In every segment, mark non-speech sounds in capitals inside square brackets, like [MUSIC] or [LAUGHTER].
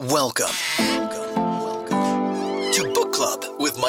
Welcome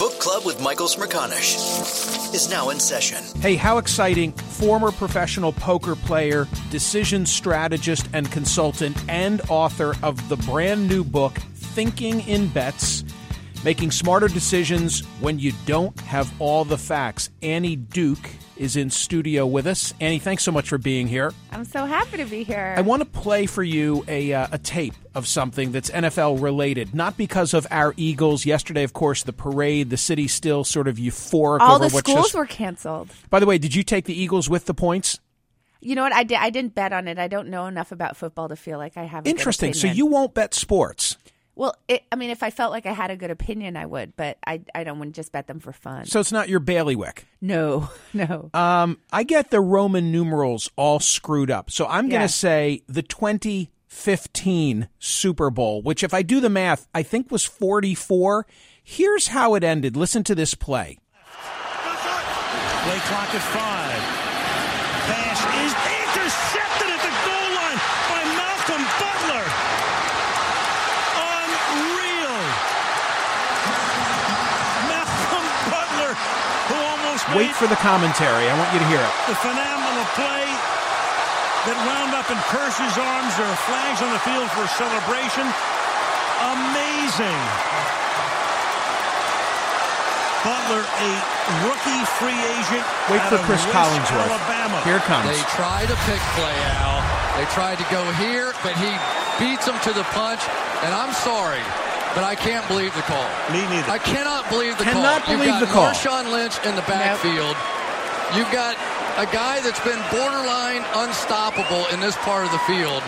Book Club with Michael Smerconish is now in session. Hey, how exciting! Former professional poker player, decision strategist and consultant, and author of the brand new book, Thinking in Bets Making Smarter Decisions When You Don't Have All the Facts. Annie Duke is in studio with us. Annie, thanks so much for being here. I'm so happy to be here. I want to play for you a, uh, a tape of something that's NFL related, not because of our Eagles. Yesterday, of course, the parade, the city still sort of euphoric All over the schools just. were canceled. By the way, did you take the Eagles with the points? You know what? I did. I didn't bet on it. I don't know enough about football to feel like I have. A good Interesting. So you won't bet sports. Well, it, I mean, if I felt like I had a good opinion, I would, but I, I don't want to just bet them for fun. So it's not your bailiwick. no, [LAUGHS] no. Um, I get the Roman numerals all screwed up. So I'm going Yeah. to say the 2015 Super Bowl, which, if I do the math, I think was 44. Here's how it ended. Listen to this play. Play clock at five. Pass is intercepted at the goal line by Malcolm Butler. Unreal. Malcolm Butler, who almost Wait for the commentary. I want you to hear it. the phenomenal play that wound up in Kearse's arms. There are flags on the field for celebration. Amazing. Butler, a rookie free agent. Wait out for of Chris West Collinsworth. Alabama. Here it comes. They tried to pick play, Al. They tried to go here, but he beats them to the punch. And I'm sorry, but I can't believe the call. Me neither. I cannot believe the Cannot call. believe You've the call. Marshawn Lynch in the backfield. You've got a guy that's been borderline unstoppable in this part of the field.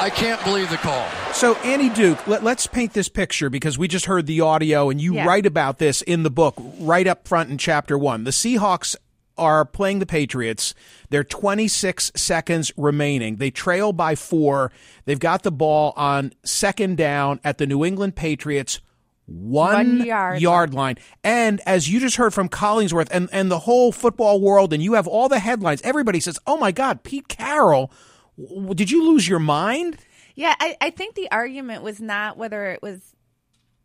I can't believe the call. So, Annie Duke, let, us paint this picture because we just heard the audio and you Yeah. write about this in the book right up front in chapter one. The Seahawks are playing the Patriots. They're 26 seconds remaining. They trail by four. They've got the ball on second down at the New England Patriots one, One yard yard line. And as you just heard from Collinsworth and, and the whole football world, and you have all the headlines, everybody says, oh my God, Pete Carroll, did you lose your mind? Yeah, I, I think the argument was not whether it was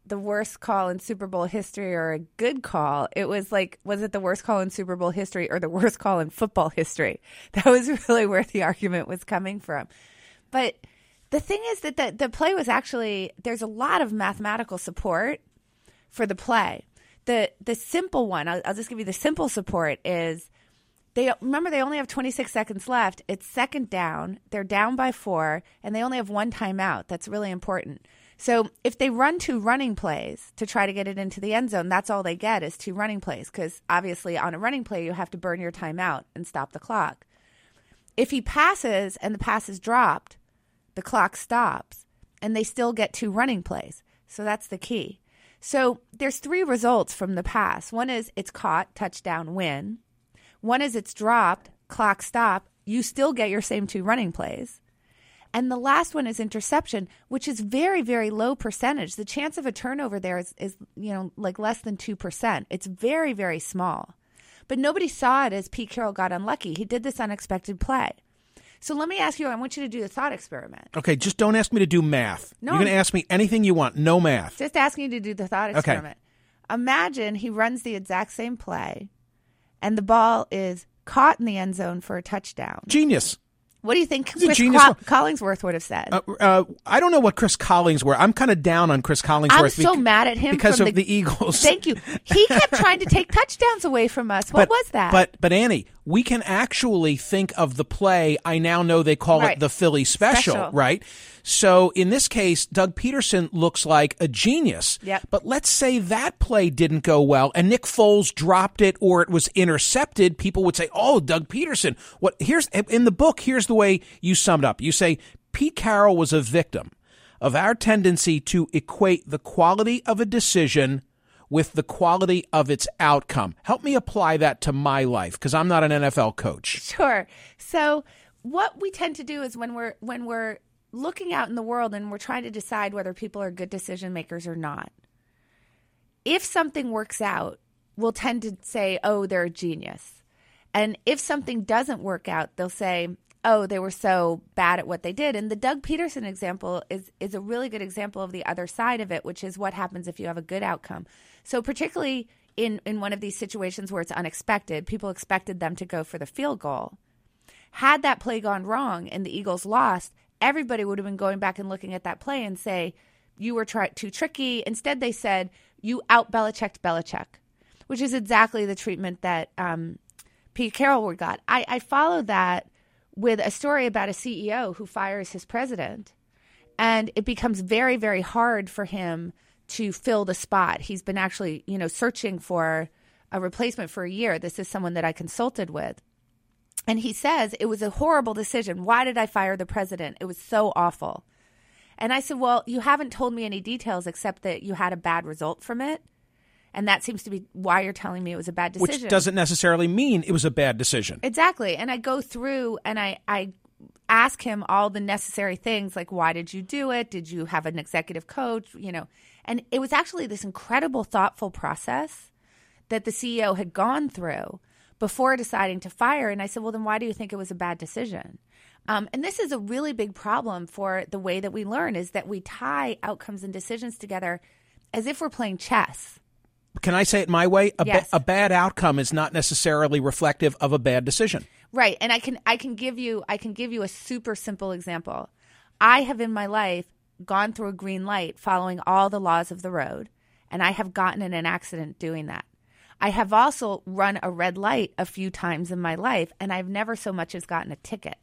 the worst call in Super Bowl history or a good call. It was like, was it the worst call in Super Bowl history or the worst call in football history? [LAUGHS] That was really where the argument was coming from. But the thing is that the, the play was actually, there's a lot of mathematical support for the play. The, the simple one, I'll, I'll just give you the simple support is they remember they only have 26 seconds left. It's second down. They're down by four, and they only have one timeout. That's really important. So if they run two running plays to try to get it into the end zone, that's all they get is two running plays because obviously on a running play you have to burn your timeout and stop the clock. If he passes and the pass is dropped, the clock stops and they still get two running plays. So that's the key. So there's three results from the pass. One is it's caught, touchdown, win. One is it's dropped, clock stop. You still get your same two running plays. And the last one is interception, which is very, very low percentage. The chance of a turnover there is, is you know, like less than 2%. It's very, very small. But nobody saw it as Pete Carroll got unlucky. He did this unexpected play. So let me ask you, I want you to do the thought experiment. Okay, just don't ask me to do math. No. You're going to ask me anything you want, no math. Just asking you to do the thought experiment. Okay. experiment. Imagine he runs the exact same play and the ball is caught in the end zone for a touchdown. Genius. What do you think a Chris one. Collinsworth would have said? Uh, uh, I don't know what Chris Collinsworth. I'm kind of down on Chris Collinsworth. I'm so bec- mad at him because of the, Eagles. Thank you. He [LAUGHS] kept trying to take touchdowns away from us. What but, was that? But but Annie, we can actually think of the play. I now know they call Right. it the Philly special, Special. right? So in this case, Doug Pederson looks like a genius. Yep. But let's say that play didn't go well, and Nick Foles dropped it, or it was intercepted. People would say, "Oh, Doug Pederson." What? Here's in the book. Here's the way you summed up. You say Pete Carroll was a victim of our tendency to equate the quality of a decision with the quality of its outcome. Help me apply that to my life because I'm not an NFL coach. Sure. So what we tend to do is when we're when we're looking out in the world and we're trying to decide whether people are good decision makers or not. If something works out, we'll tend to say, "Oh, they're a genius." And if something doesn't work out, they'll say, "Oh, they were so bad at what they did." And the Doug Pederson example is is a really good example of the other side of it, which is what happens if you have a good outcome. So particularly in in one of these situations where it's unexpected, people expected them to go for the field goal. Had that play gone wrong and the Eagles lost, everybody would have been going back and looking at that play and say, "You were try- too tricky." Instead, they said, "You out Belichicked Belichick," which is exactly the treatment that um, Pete Carroll got. I, I followed that with a story about a CEO who fires his president, and it becomes very, very hard for him to fill the spot. He's been actually, you know, searching for a replacement for a year. This is someone that I consulted with. And he says, it was a horrible decision. Why did I fire the president? It was so awful. And I said, Well, you haven't told me any details except that you had a bad result from it. And that seems to be why you're telling me it was a bad decision. Which doesn't necessarily mean it was a bad decision. Exactly. And I go through and I, I ask him all the necessary things like, why did you do it? Did you have an executive coach? You know, and it was actually this incredible, thoughtful process that the CEO had gone through before deciding to fire. And I said, well, then why do you think it was a bad decision? Um, and this is a really big problem for the way that we learn is that we tie outcomes and decisions together as if we're playing chess. Can I say it my way? A, ba- Yes. a bad outcome is not necessarily reflective of a bad decision. Right. And I can I can give you I can give you a super simple example. I have in my life gone through a green light following all the laws of the road, and I have gotten in an accident doing that. I have also run a red light a few times in my life, and I've never so much as gotten a ticket.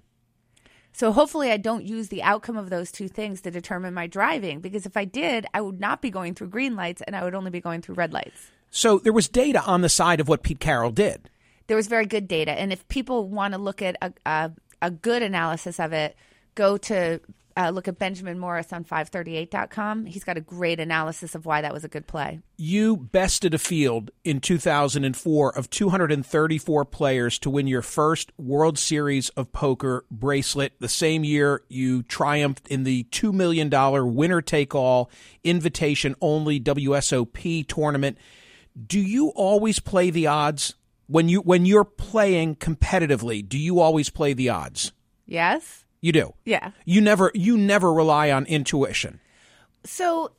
So hopefully I don't use the outcome of those two things to determine my driving because if I did, I would not be going through green lights and I would only be going through red lights. So there was data on the side of what Pete Carroll did. there was very good data. And if people want to look at a, a, a good analysis of it, go to uh, look at Benjamin Morris on 538.com. He's got a great analysis of why that was a good play. You bested a field in 2004 of 234 players to win your first World Series of Poker bracelet. The same year, you triumphed in the $2 million winner take all invitation only WSOP tournament. Do you always play the odds? When you when you're playing competitively, do you always play the odds? Yes. You do. Yeah. You never you never rely on intuition. So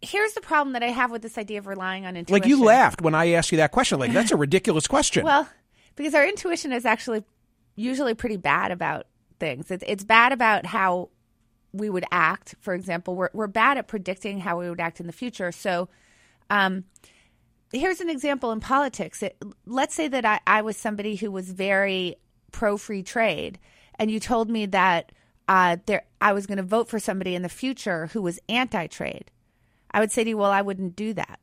here's the problem that I have with this idea of relying on intuition. Like you laughed when I asked you that question. Like that's a [LAUGHS] ridiculous question. Well, because our intuition is actually usually pretty bad about things. It's, it's bad about how we would act. For example, we're we're bad at predicting how we would act in the future. So, um, here's an example in politics. It, let's say that I, I was somebody who was very pro free trade, and you told me that uh, there I was going to vote for somebody in the future who was anti trade. I would say to you, well, I wouldn't do that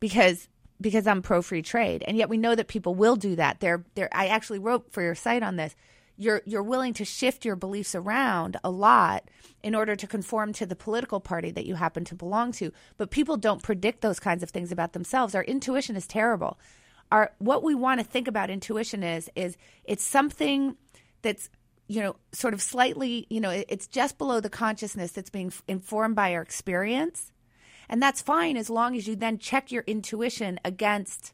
because because I'm pro free trade, and yet we know that people will do that. They're, they're, I actually wrote for your site on this. You're you're willing to shift your beliefs around a lot in order to conform to the political party that you happen to belong to. But people don't predict those kinds of things about themselves. Our intuition is terrible. Our what we want to think about intuition is is it's something that's you know sort of slightly you know it's just below the consciousness that's being informed by our experience and that's fine as long as you then check your intuition against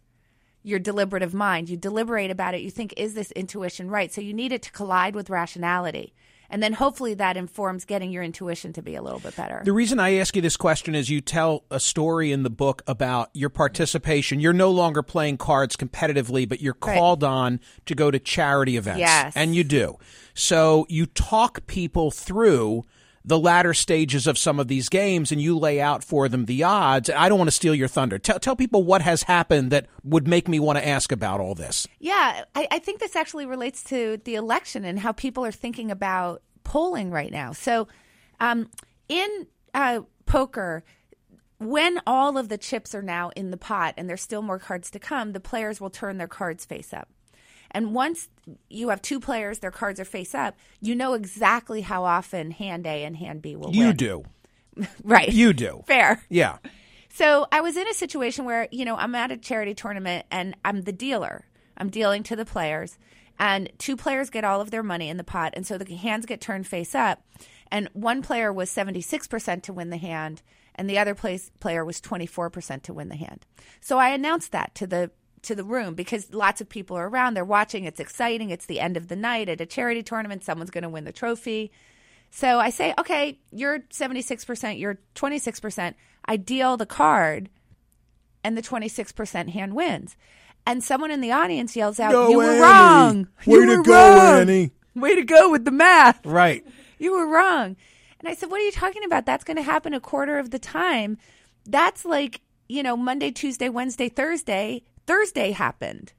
your deliberative mind. You deliberate about it. You think, is this intuition right? So you need it to collide with rationality. And then hopefully that informs getting your intuition to be a little bit better. The reason I ask you this question is you tell a story in the book about your participation. You're no longer playing cards competitively, but you're Right. called on to go to charity events. Yes. And you do. So you talk people through the latter stages of some of these games and you lay out for them the odds. I don't want to steal your thunder. Tell, tell people what has happened that would make me want to ask about all this. Yeah, I, I think this actually relates to the election and how people are thinking about polling right now. So, um, in uh, poker, when all of the chips are now in the pot and there's still more cards to come, the players will turn their cards face up. And once you have two players, their cards are face up, you know exactly how often hand A and hand B will You win. do. [LAUGHS] Right. You do. Fair. Yeah. So I was in a situation where, you know, I'm at a charity tournament and I'm the dealer. I'm dealing to the players, and two players get all of their money in the pot. And so the hands get turned face up. And one player was 76% to win the hand, and the other place, player was 24% to win the hand. So I announced that to the to the room because lots of people are around. They're watching. It's exciting. It's the end of the night at a charity tournament. Someone's going to win the trophy. So I say, okay, you're 76%, you're 26%. I deal the card, and the 26% hand wins. And someone in the audience yells out, Go, You were Annie. wrong. Way you to go, wrong. Annie." Way to go with the math. Right. You were wrong. And I said, What are you talking about? That's going to happen a quarter of the time. That's like, you know, Monday, Tuesday, Wednesday, Thursday. Thursday happened.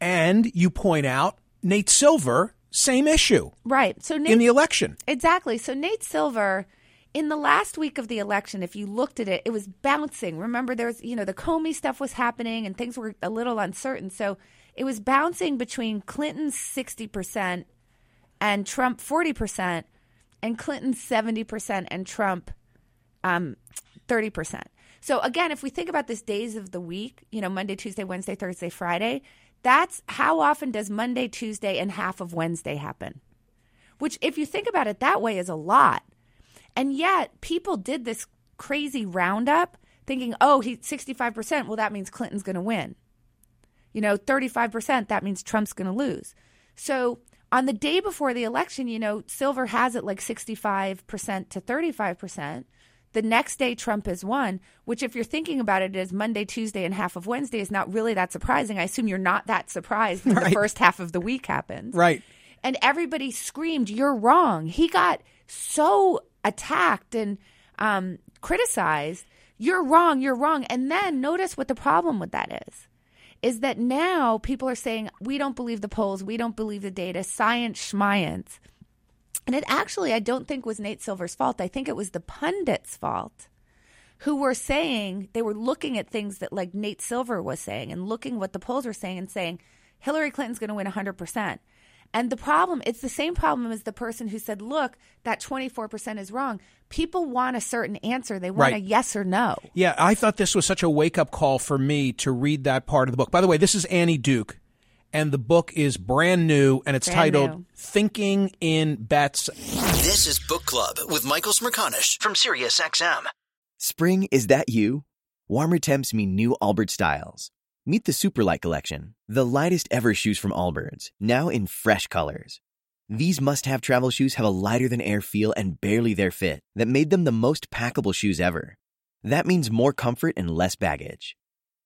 And you point out Nate Silver, same issue Right. So Nate in the election. Exactly. So Nate Silver, in the last week of the election, if you looked at it, it was bouncing. Remember, there was, you know, the Comey stuff was happening and things were a little uncertain. So it was bouncing between Clinton's 60% and Trump 40%, and Clinton's 70% and Trump um, 30%. So again, if we think about this days of the week, you know, Monday, Tuesday, Wednesday, Thursday, Friday, that's how often does Monday, Tuesday, and half of Wednesday happen? Which, if you think about it that way, is a lot. And yet, people did this crazy roundup thinking, oh, he's 65%. Well, that means Clinton's going to win. You know, 35%, that means Trump's going to lose. So, on the day before the election, you know, Silver has it like 65% to 35%. The next day, Trump has won, which, if you're thinking about it, is Monday, Tuesday, and half of Wednesday is not really that surprising. I assume you're not that surprised when [LAUGHS] the first half of the week happens Right. and everybody screamed, "You're wrong." He got so attacked and um, criticized. You're wrong. You're wrong. And then notice what the problem with that is: is that now people are saying we don't believe the polls, we don't believe the data, science, schmience. And it actually, I don't think was Nate Silver's fault. I think it was the pundits' fault who were saying they were looking at things that like Nate Silver was saying and looking what the polls were saying and saying Hillary Clinton's going to win 100%. And the problem, it's the same problem as the person who said, look, that 24% is wrong. People want a certain answer. They want Right. a yes or no. Yeah, I thought this was such a wake up call for me to read that part of the book. By the way, this is Annie Duke, and the book is brand new, and it's Brand titled new. Thinking in Bets. This is Book Club with Michael Smerconish from SiriusXM. Spring, is that you? Warmer temps mean new Allbirds styles. Meet the Superlight Collection, the lightest ever shoes from Allbirds, now in fresh colors. These must have travel shoes have a lighter than air feel and barely there fit that made them the most packable shoes ever. That means more comfort and less baggage.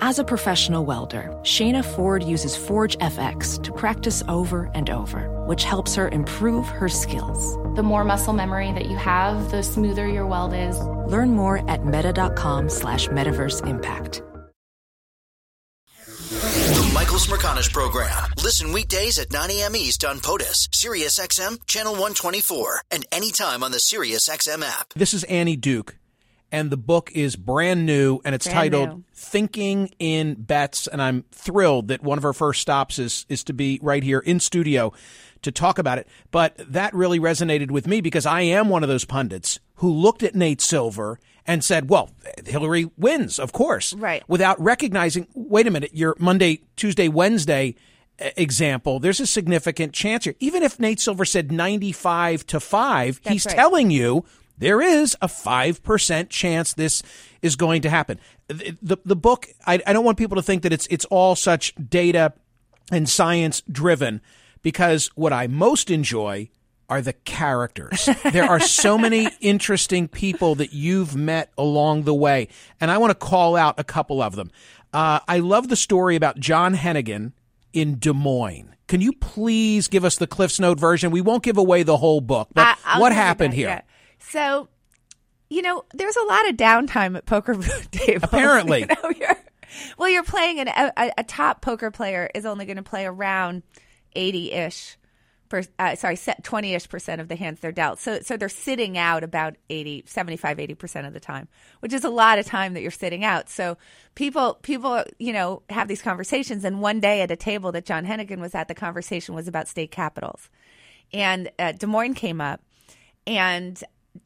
As a professional welder, Shayna Ford uses Forge FX to practice over and over, which helps her improve her skills. The more muscle memory that you have, the smoother your weld is. Learn more at meta.com slash metaverse impact. The Michael Smerconish Program. Listen weekdays at 9 a.m. East on POTUS, SiriusXM, Channel 124, and anytime on the SiriusXM app. This is Annie Duke, and the book is brand new, and it's Brand titled new. "Thinking in Bets." And I'm thrilled that one of our first stops is is to be right here in studio to talk about it. But that really resonated with me because I am one of those pundits who looked at Nate Silver and said, "Well, Hillary wins, of course," Right. Without recognizing, wait a minute, your Monday, Tuesday, Wednesday example, there's a significant chance here. Even if Nate Silver said 95 to 5, That's he's right. telling you there is a 5% chance this is going to happen. The, the, the book, I, I don't want people to think that it's, it's all such data and science driven because what I most enjoy are the characters. [LAUGHS] there are so many interesting people that you've met along the way. And I want to call out a couple of them. Uh, I love the story about John Hennigan in Des Moines. Can you please give us the Cliff's Note version? We won't give away the whole book, but I- what happened here? yeah. So, you know, there's a lot of downtime at Poker Booth [LAUGHS] tables. Apparently. [LAUGHS] You know, you're, well, you're playing an, a, a top poker player is only going to play around 80 ish. Per, uh, sorry, 20 ish percent of the hands they're dealt. So, so they're sitting out about 80, 75, 80 percent of the time, which is a lot of time that you're sitting out. So people, people, you know, have these conversations. And one day at a table that John Hennigan was at, the conversation was about state capitals. And uh, Des Moines came up and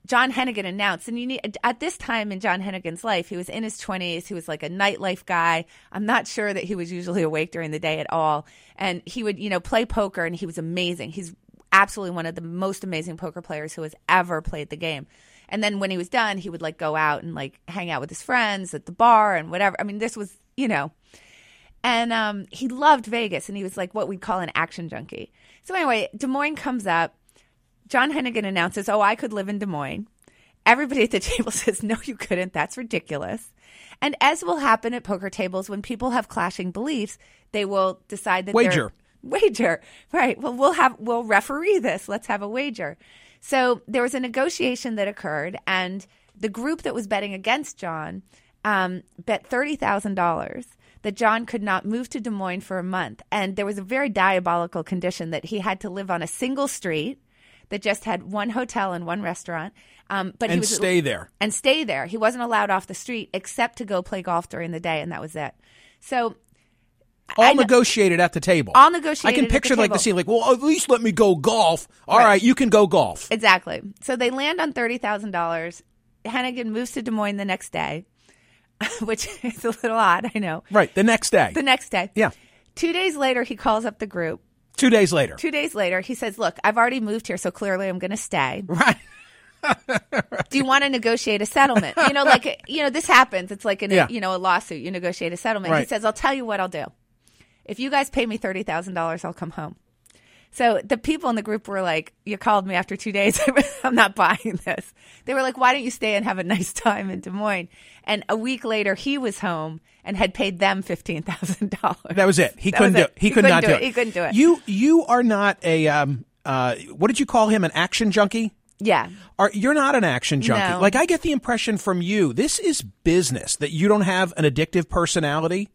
John Hennigan announced, and you need at this time in John Hennigan's life, he was in his twenties. He was like a nightlife guy. I'm not sure that he was usually awake during the day at all, and he would, you know, play poker, and he was amazing. He's absolutely one of the most amazing poker players who has ever played the game. And then when he was done, he would like go out and like hang out with his friends at the bar and whatever. I mean, this was, you know, and um, he loved Vegas, and he was like what we'd call an action junkie. So anyway, Des Moines comes up John Hennigan announces, Oh, I could live in Des Moines. Everybody at the [LAUGHS] table says, No, you couldn't. That's ridiculous. And as will happen at poker tables, when people have clashing beliefs, they will decide that wager. Wager. Right. Well, we'll have, we'll referee this. Let's have a wager. So there was a negotiation that occurred, and the group that was betting against John um, bet $30,000 that John could not move to Des Moines for a month. And there was a very diabolical condition that he had to live on a single street that just had one hotel and one restaurant. Um, but and he was stay there and stay there. He wasn't allowed off the street except to go play golf during the day, and that was it. So all I negotiated at the table. All negotiated. I can picture the like the scene, like, well, at least let me go golf. All right, right you can go golf. Exactly. So they land on thirty thousand dollars. Hennigan moves to Des Moines the next day, [LAUGHS] which is a little odd, I know. Right, the next day. The next day. Yeah. Two days later, he calls up the group Two days later. Two days later, he says, Look, I've already moved here, so clearly I'm going to stay. [LAUGHS] Right. Do you want to negotiate a settlement? You know, like, [LAUGHS] you know, this happens. It's like in a, Yeah. you know, a lawsuit. You negotiate a settlement. He Right. says, I'll tell you what I'll do. If you guys pay me $30,000, I'll come home. So the people in the group were like, You called me after two days. [LAUGHS] I'm not buying this. They were like, Why don't you stay and have a nice time in Des Moines? And a week later, he was home and had paid them $15,000. That was it. He That couldn't do it. it. He, could not couldn't do it. it. He couldn't do it. You you are not a um uh what did you call him? An action junkie? yeah. Are you're not an action junkie? No. Like I get the impression from you, this is business that you don't have an addictive personality.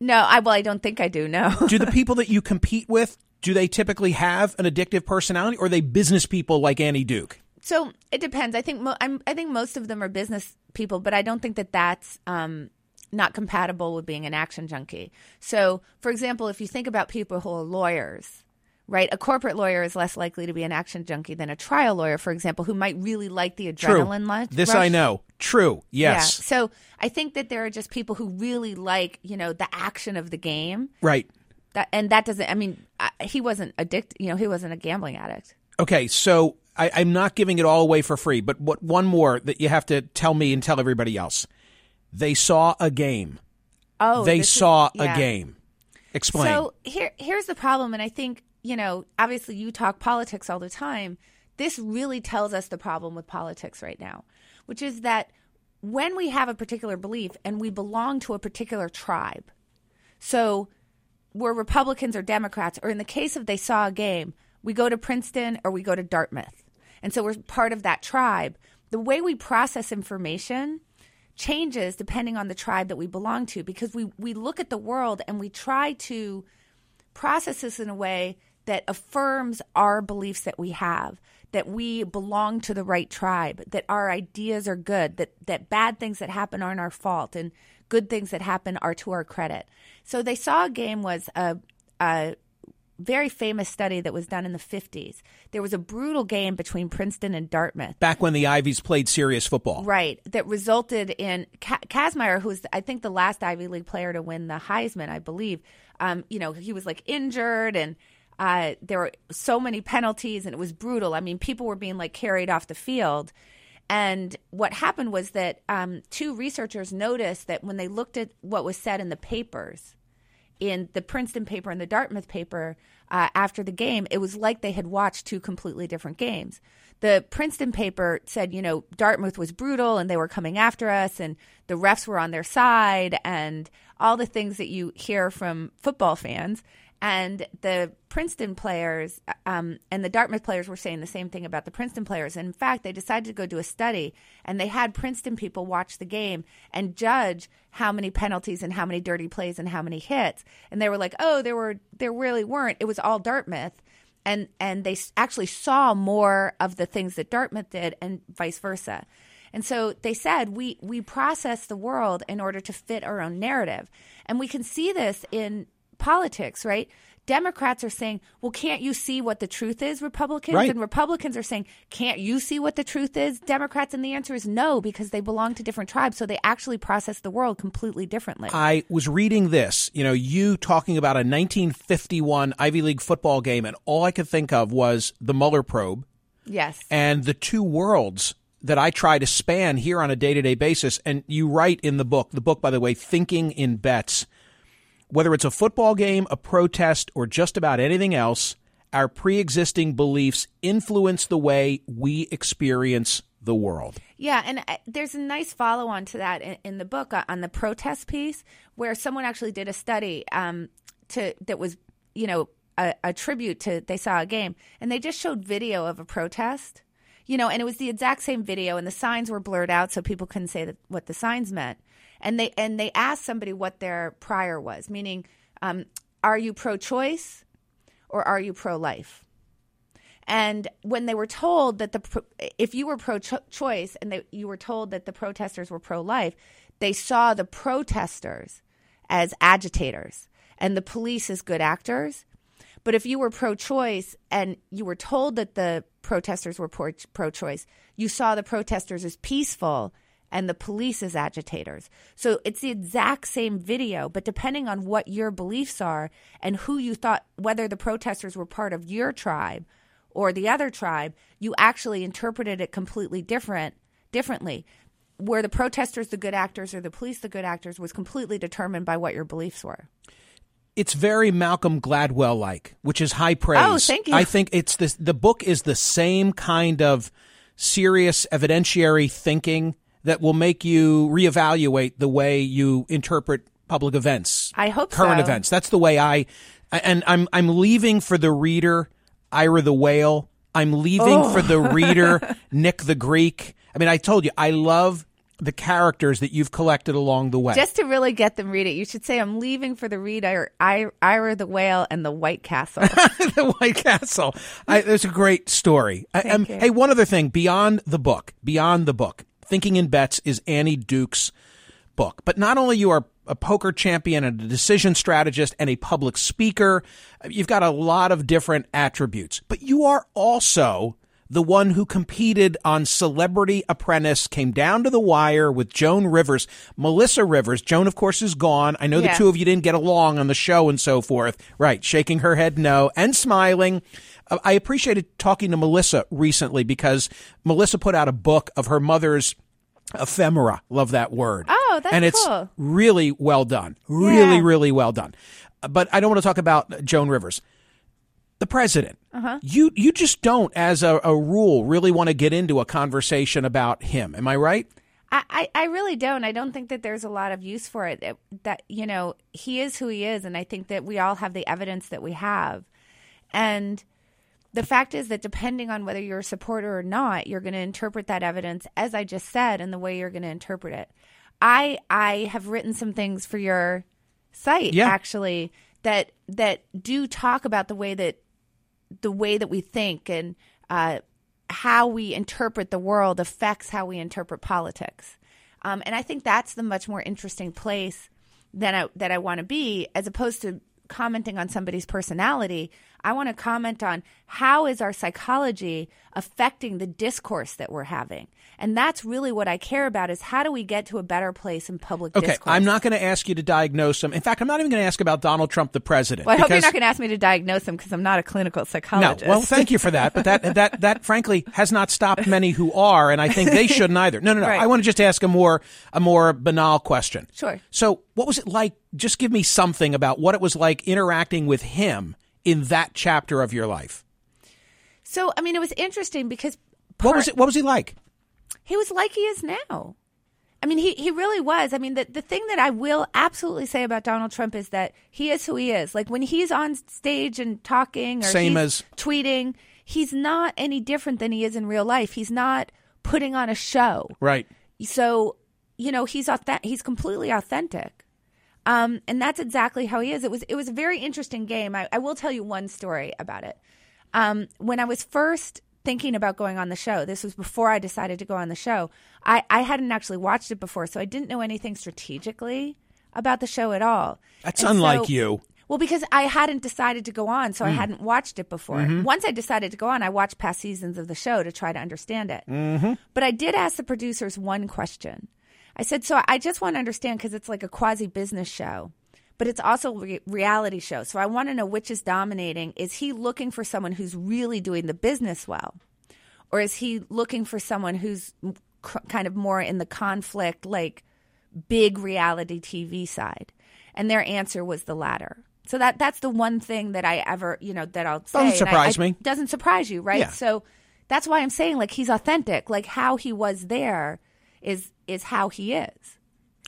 No, I well, I don't think I do. No. Do the [LAUGHS] people that you compete with do they typically have an addictive personality, or are they business people like Annie Duke? So it depends. I think mo- I'm, I think most of them are business people, but I don't think that that's um, not compatible with being an action junkie. So, for example, if you think about people who are lawyers, right? A corporate lawyer is less likely to be an action junkie than a trial lawyer, for example, who might really like the adrenaline lunch. This. I know. True. Yes. Yeah. So I think that there are just people who really like, you know, the action of the game. Right. That and that doesn't. I mean, I, he wasn't addicted. You know, he wasn't a gambling addict. Okay, so I, I'm not giving it all away for free, but what one more that you have to tell me and tell everybody else. They saw a game. Oh, they this is- saw yeah. a game. Explain. So here, here's the problem, and I think you know, obviously, you talk politics all the time. This really tells us the problem with politics right now, which is that when we have a particular belief and we belong to a particular tribe, so we're Republicans or Democrats, or in the case of they saw a game, we go to Princeton or we go to Dartmouth, and so we're part of that tribe. The way we process information changes depending on the tribe that we belong to because we, we look at the world and we try to process this in a way that affirms our beliefs that we have that we belong to the right tribe that our ideas are good that that bad things that happen aren't our fault and good things that happen are to our credit so they saw a game was a, a very famous study that was done in the 50s there was a brutal game between princeton and dartmouth Back when the Ivies played serious football. Right. That resulted in Ka- Kazmaier, who's I think the last Ivy League player to win the Heisman, I believe. Um, you know, he was like injured and uh, there were so many penalties and it was brutal. I mean, people were being like carried off the field. And what happened was that um, two researchers noticed that when they looked at what was said in the papers, in the Princeton paper and the Dartmouth paper uh, after the game, it was like they had watched two completely different games. The Princeton paper said, you know, Dartmouth was brutal and they were coming after us and the refs were on their side and all the things that you hear from football fans. And the Princeton players um, and the Dartmouth players were saying the same thing about the Princeton players. And in fact, they decided to go do a study and they had Princeton people watch the game and judge how many penalties and how many dirty plays and how many hits. And they were like, oh, there were there really weren't. It was all Dartmouth. And and they actually saw more of the things that Dartmouth did and vice versa. And so they said we we process the world in order to fit our own narrative. And we can see this in politics, right? Democrats are saying, well, can't you see what the truth is, Republicans? Right. And Republicans are saying, can't you see what the truth is, Democrats? And the answer is no, because they belong to different tribes. So they actually process the world completely differently. I was reading this, you know, you talking about a 1951 Ivy League football game, and all I could think of was the Mueller probe yes. and the two worlds that I try to span here on a day to day basis. And you write in the book, the book, by the way, Thinking in Bets, whether it's a football game, a protest, or just about anything else, our pre existing beliefs influence the way we experience the world. Yeah, and uh, there's a nice follow on to that in, the book uh, on the protest piece, where someone actually did a study um, to that was, you know, a, a tribute to they saw a game, and they just showed video of a protest, you know, and it was the exact same video, and the signs were blurred out so people couldn't say that, what the signs meant, and they and they asked somebody what their prior was, meaning, um, are you pro-choice or are you pro-life? And when they were told that the if you were pro-choice and they, you were told that the protesters were pro-life, they saw the protesters as agitators and the police as good actors. But if you were pro-choice and you were told that the protesters were pro- pro-choice, you saw the protesters as peaceful and the police as agitators. So it's the exact same video, but depending on what your beliefs are and who you thought, whether the protesters were part of your tribe or the other tribe, you actually interpreted it completely different, differently. Where the protesters the good actors or the police the good actors was completely determined by what your beliefs were. It's very Malcolm Gladwell like, which is high praise. Oh, thank you. I think it's this the book is the same kind of serious evidentiary thinking that will make you reevaluate the way you interpret public events. I hope current so. events. That's the way I and I'm I'm leaving for the reader Ira the whale. I'm leaving Oh. for the reader [LAUGHS] Nick the Greek. I mean, I told you I love the characters that you've collected along the way. Just to really get them read it, you should say, "I'm leaving for the reader, I- Ira the whale and the White Castle." [LAUGHS] the White Castle. I, it's a great story. I- um, hey, one other thing beyond the book, beyond the book, Thinking in Bets is Annie Duke's book. But not only you are a poker champion and a decision strategist and a public speaker, you've got a lot of different attributes. But you are also the one who competed on Celebrity Apprentice, came down to the wire with Joan Rivers, Melissa Rivers. Joan, of course, is gone. I know the two of you didn't get along on the show and so forth. Right, shaking her head no and smiling. Uh, I appreciated talking to Melissa recently because Melissa put out a book of her mother's ephemera. Love that word. Oh, that's and it's cool. really well done. Really, Yeah. really well done. Uh, But I don't want to talk about Joan Rivers. The president. Uh-huh. You you just don't, as a, a rule, really want to get into a conversation about him. Am I right? I, I, really don't. I don't think that there's a lot of use for it. That, that you know he is who he is, and I think that we all have the evidence that we have. And the fact is that depending on whether you're a supporter or not, you're going to interpret that evidence as I just said, and the way you're going to interpret it. I I have written some things for your site Yeah. actually that that do talk about the way that the way that we think and uh, how we interpret the world affects how we interpret politics. Um, and I think that's the much more interesting place than I, that I want to be, as opposed to commenting on somebody's personality. I want to comment on how is our psychology affecting the discourse that we're having, and that's really what I care about: is how do we get to a better place in public Okay, discourse. I'm not going to ask you to diagnose him. In fact, I'm not even going to ask about Donald Trump, the president. Well, I hope you're not going to ask me to diagnose him because I'm not a clinical psychologist. No, well, thank you for that, but that that that frankly has not stopped many who are, and I think they [LAUGHS] shouldn't either. No, no, no. Right. I want to just ask a more a more banal question. Sure. So, what was it like? Just give me something about what it was like interacting with him in that chapter of your life. So, I mean, it was interesting because What was it? What was he like? He was like he is now. I mean, he, he really was. I mean, the, the thing that I will absolutely say about Donald Trump is that he is who he is. Like when he's on stage and talking or Same as- tweeting, he's not any different than he is in real life. He's not putting on a show. Right. So, you know, he's authentic. He's completely authentic. Um, and that's exactly how he is. It was it was a very interesting game. I, I will tell you one story about it. Um, when I was first thinking about going on the show, this was before I decided to go on the show. I, I hadn't actually watched it before, so I didn't know anything strategically about the show at all. That's And unlike so- you. Well, because I hadn't decided to go on, so I Mm. hadn't watched it before. Mhm. Once I decided to go on, I watched past seasons of the show to try to understand it. Mm-hmm. But I did ask the producers one question. I said, "So I just want to understand because it's like a quasi business show, but it's also a re- reality show. So I want to know which is dominating. Is he looking for someone who's really doing the business well, or is he looking for someone who's kind of more in the conflict, like big reality TV side?" And their answer was the latter. So that that's the one thing that I ever, you know, that I'll say. Doesn't and I- surprise I- me. Doesn't surprise you, right? Yeah. So that's why I'm saying like he's authentic. Like how he was there is is how he is.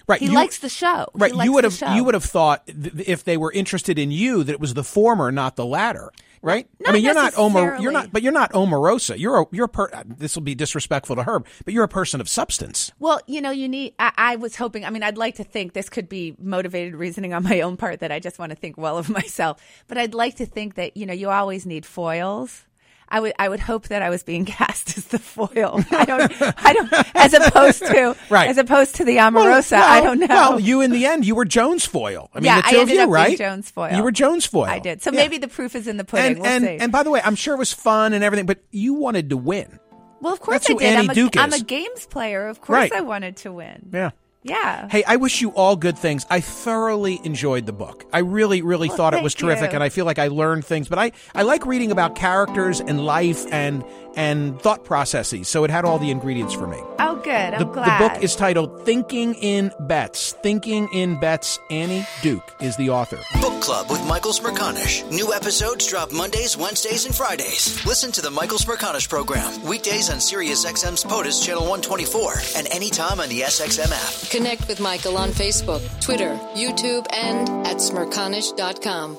Right. He you- likes the show. Right. You would have you would have thought th- if they were interested in you that it was the former, not the latter. Right. I not mean, you're not Omar. You're not. But you're not Omarosa. You're a. You're a per, uh, This will be disrespectful to Herb, but you're a person of substance. Well, you know, you need. I, I was hoping. I mean, I'd like to think this could be motivated reasoning on my own part that I just want to think well of [LAUGHS] myself. But I'd like to think that you know you always need foils. I would. I would hope that I was being [LAUGHS] cast as the foil. I don't. I don't. As opposed to. [LAUGHS] Right. As opposed to the Omarosa. Well, I don't know. Well, you in the end, you were Joan's foil. I mean, yeah, the two I of you, right? Joan's foil. You were Joan's foil. I did. So Yeah. maybe the proof is in the pudding. And we'll and, see. and by the way, I'm sure it was fun and everything, but you wanted to win. well, of course that's I did. I'm, a, I'm a games player. Of course Right. I wanted to win. Yeah. Yeah. Hey, I wish you all good things. I thoroughly enjoyed the book. I really, really Well, thought it was terrific, you. and I feel like I learned things. But I, I like reading about characters and life and and thought processes. So it had all the ingredients for me. Oh, good. I'm the, glad. the book is titled "Thinking in Bets." Thinking in Bets. Annie Duke is the author. Book Club with Michael Smerconish. New episodes drop Mondays, Wednesdays, and Fridays. Listen to the Michael Smerconish program weekdays on SiriusXM's POTUS Channel 124 and anytime on the SXM app. Connect with Michael on Facebook, Twitter, YouTube, and at smerconish.com.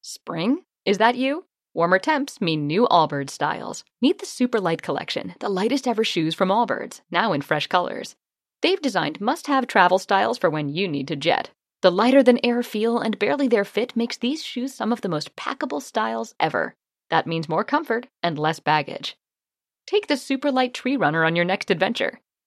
Spring? Is that you? Warmer temps mean new Allbirds styles. Meet the Super Light Collection, the lightest ever shoes from Allbirds, now in fresh colors. They've designed must have travel styles for when you need to jet. The lighter than air feel and barely there fit makes these shoes some of the most packable styles ever. That means more comfort and less baggage. Take the Super Light Tree Runner on your next adventure.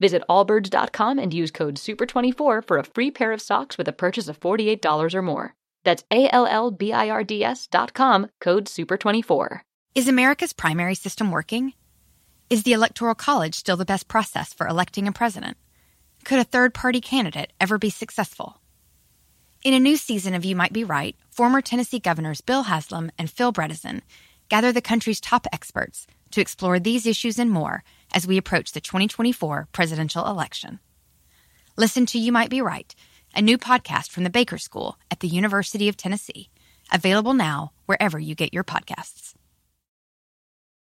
Visit allbirds.com and use code SUPER24 for a free pair of socks with a purchase of $48 or more. That's A L L B I R D S dot com, code SUPER24. Is America's primary system working? Is the Electoral College still the best process for electing a president? Could a third party candidate ever be successful? In a new season of You Might Be Right, former Tennessee governors Bill Haslam and Phil Bredesen gather the country's top experts to explore these issues and more as we approach the 2024 presidential election. Listen to You Might Be Right, a new podcast from the Baker School at the University of Tennessee, available now wherever you get your podcasts.